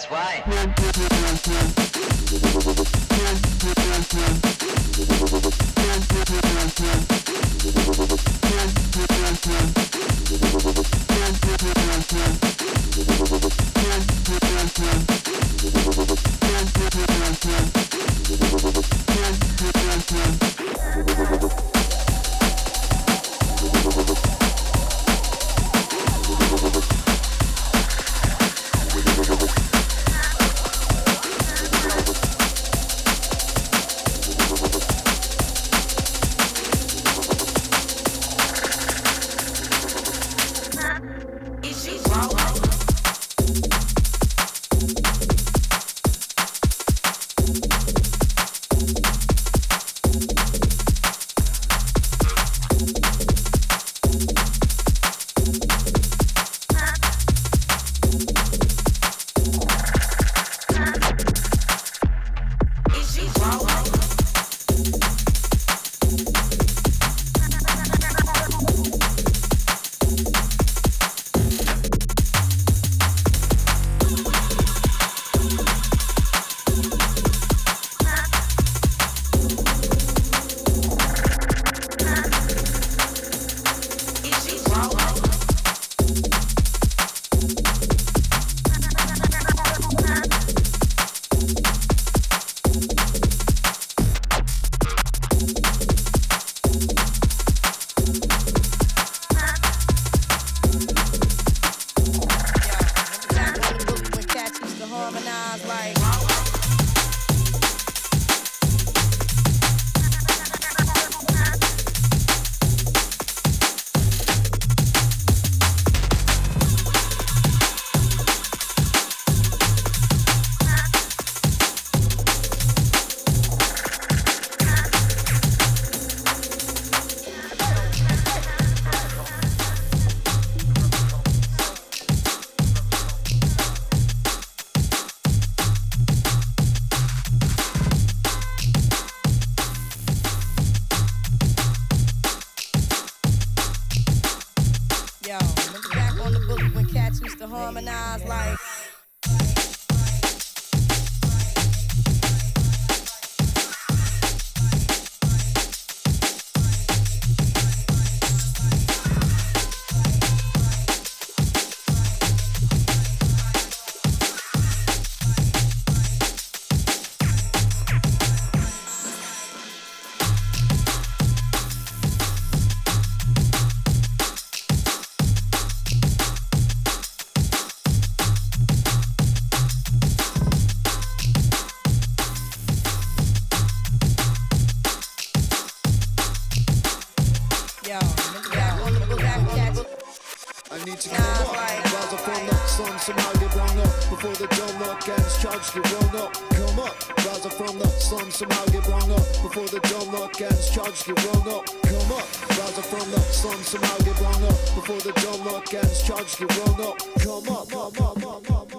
That's why. as I thrown up. Son, somehow get rung up before the door lock ends. Charged, get rung up. Come up, come up, come up. Come up.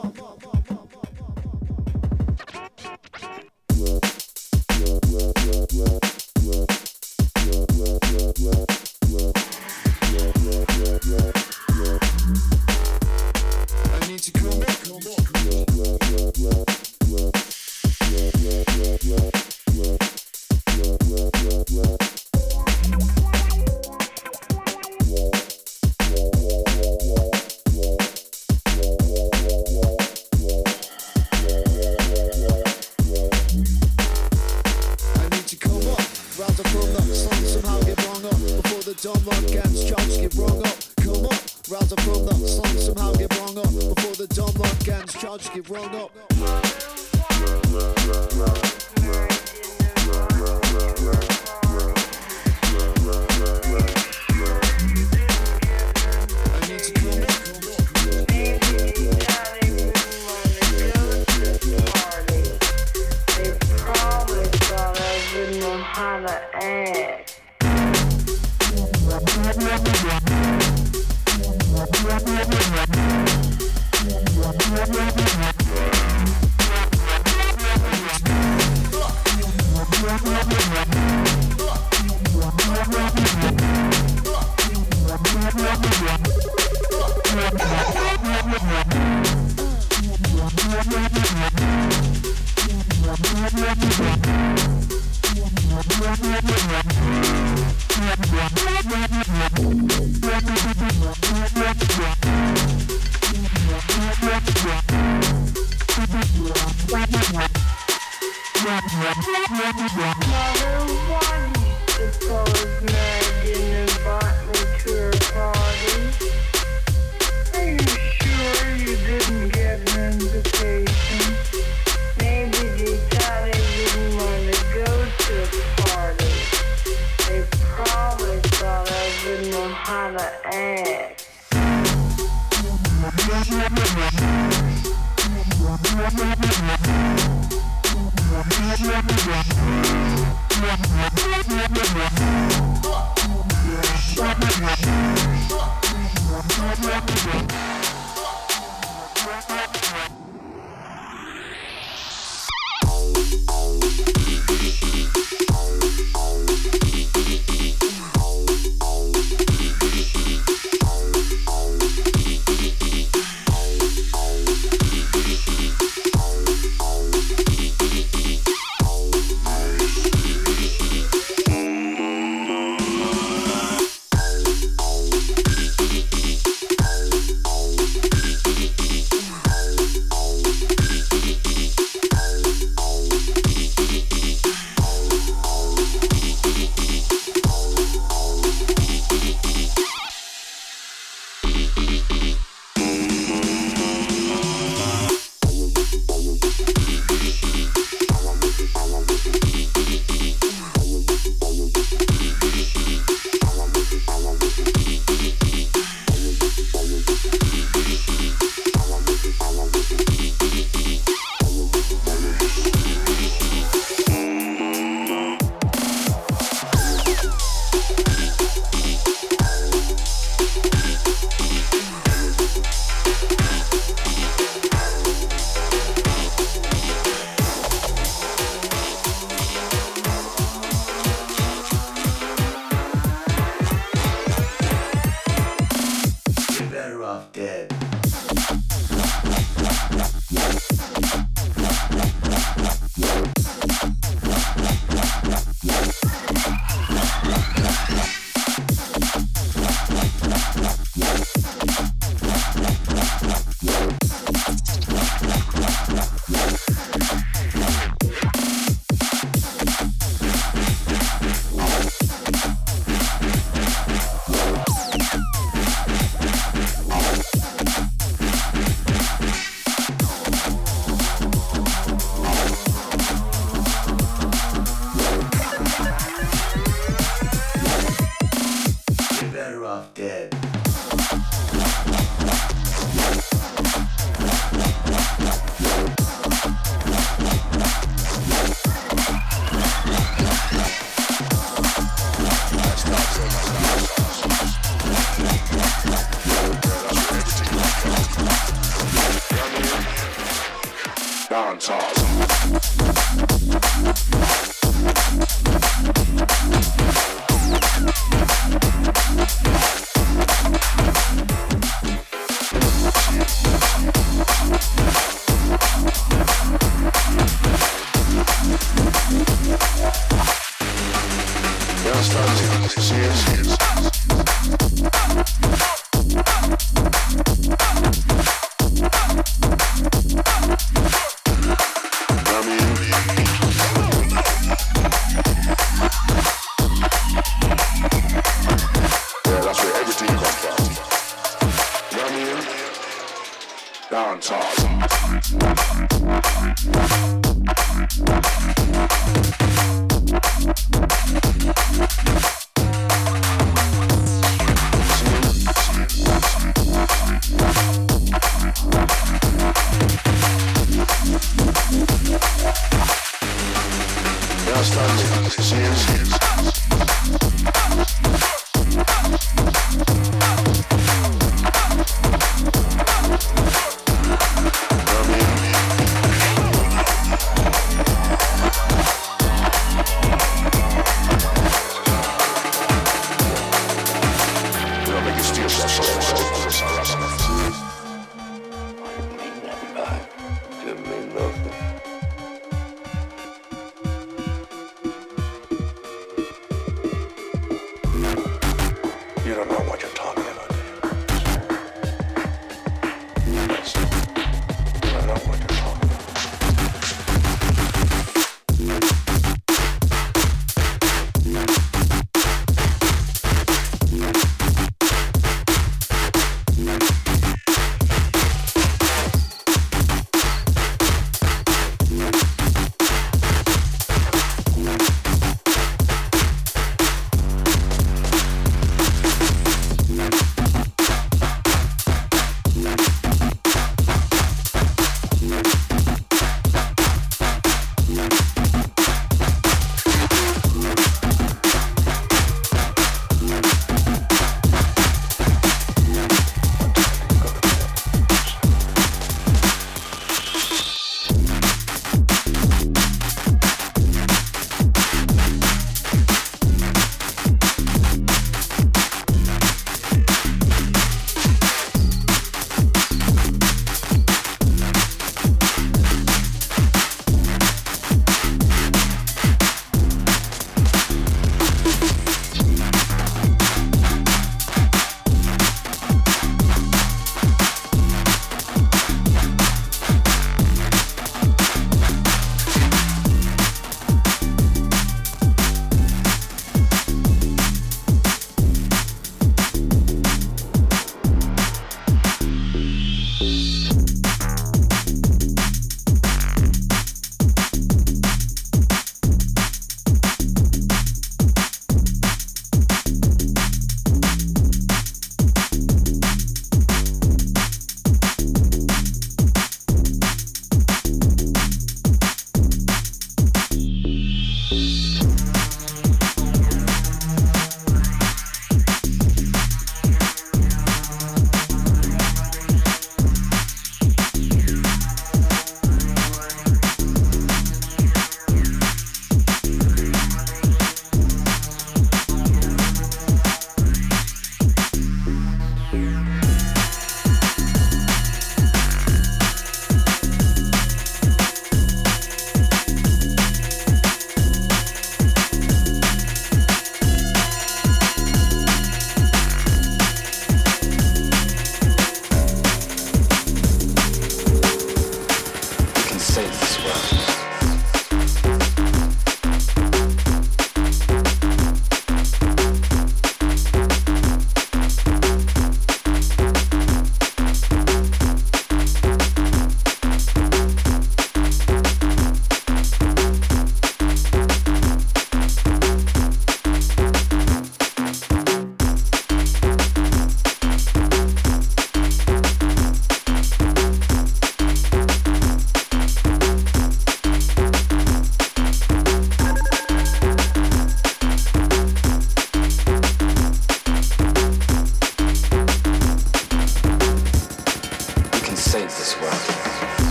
Love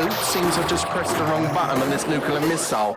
oops, seems I've just pressed the wrong button on this nuclear missile.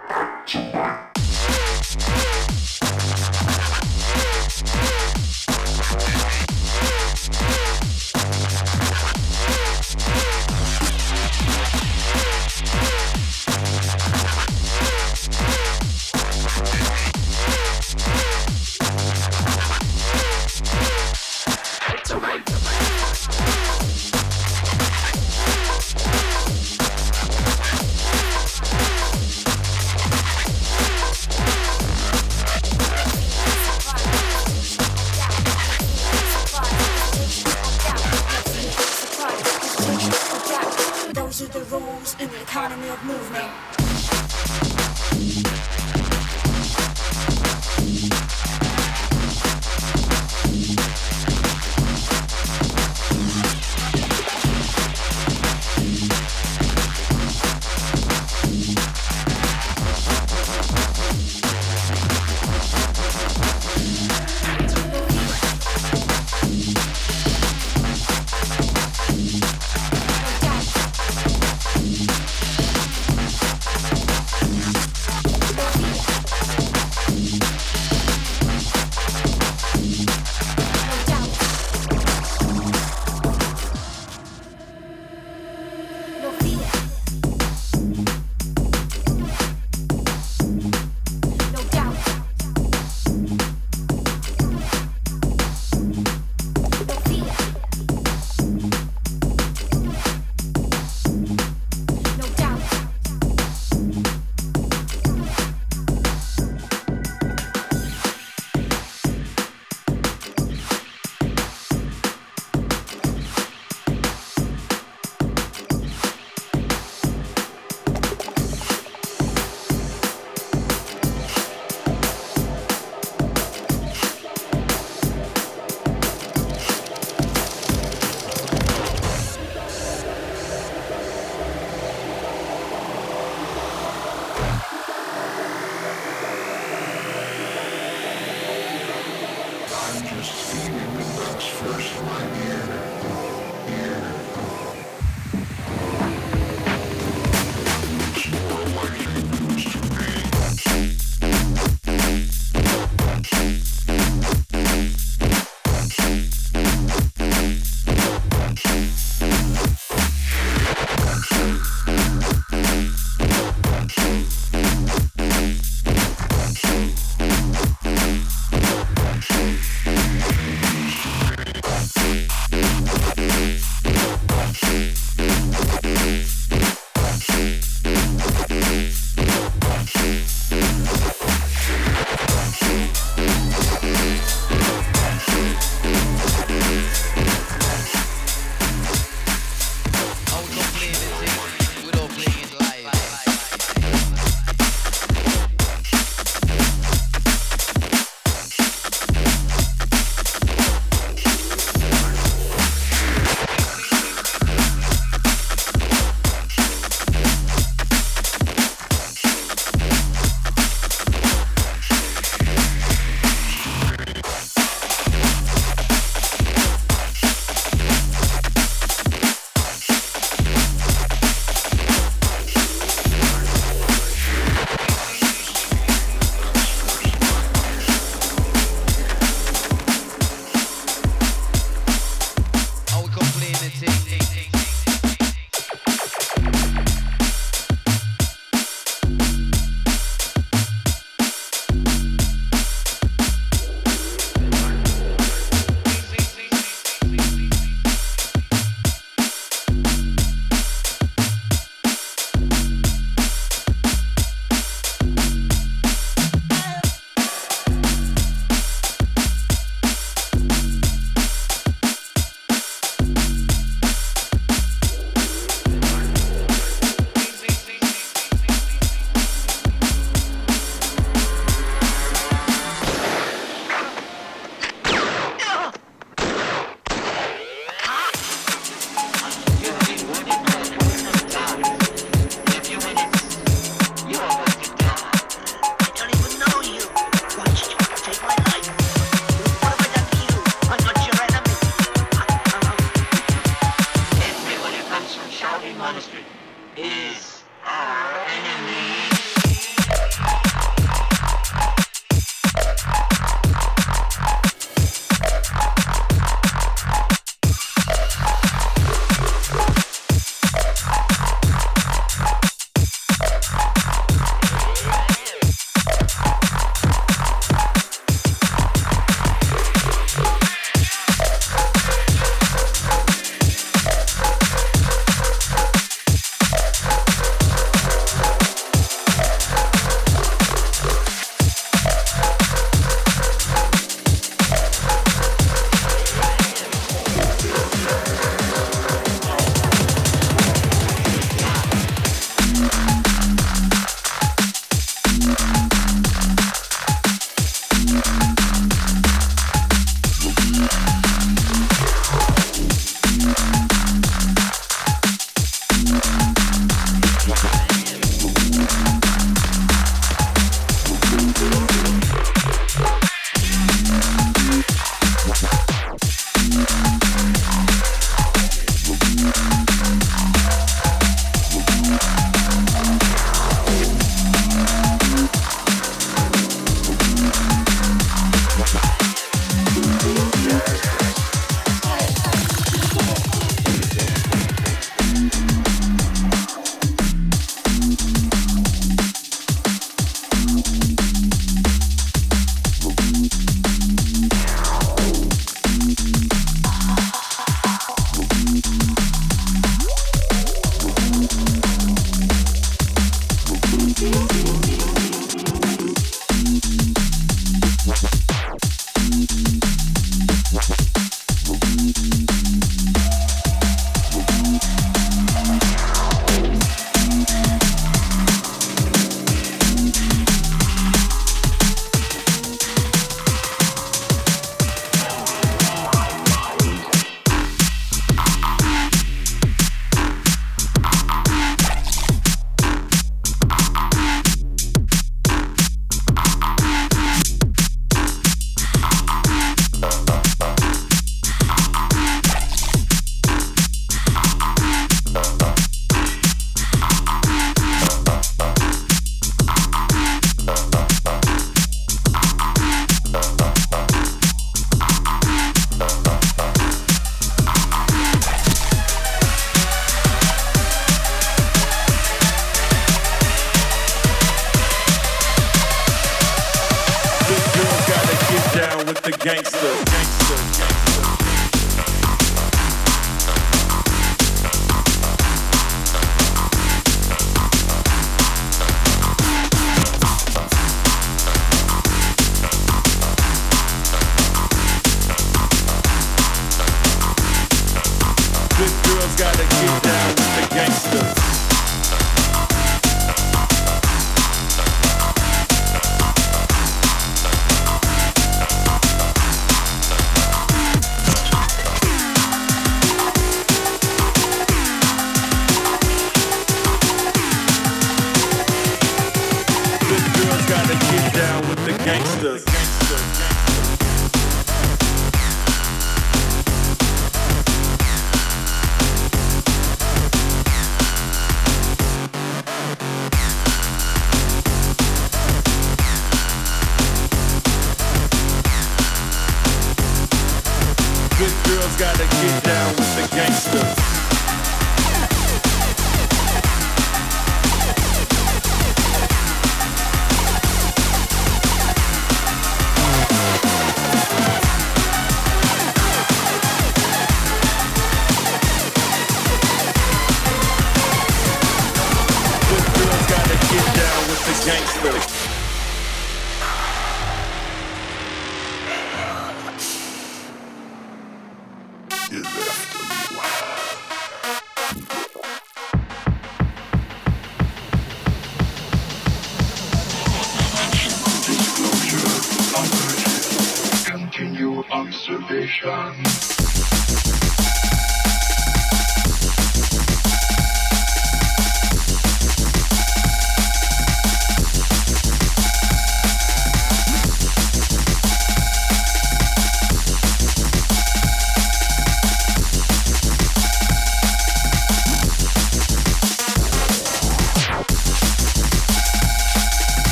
Gotta get down with the gangsters.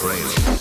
Thank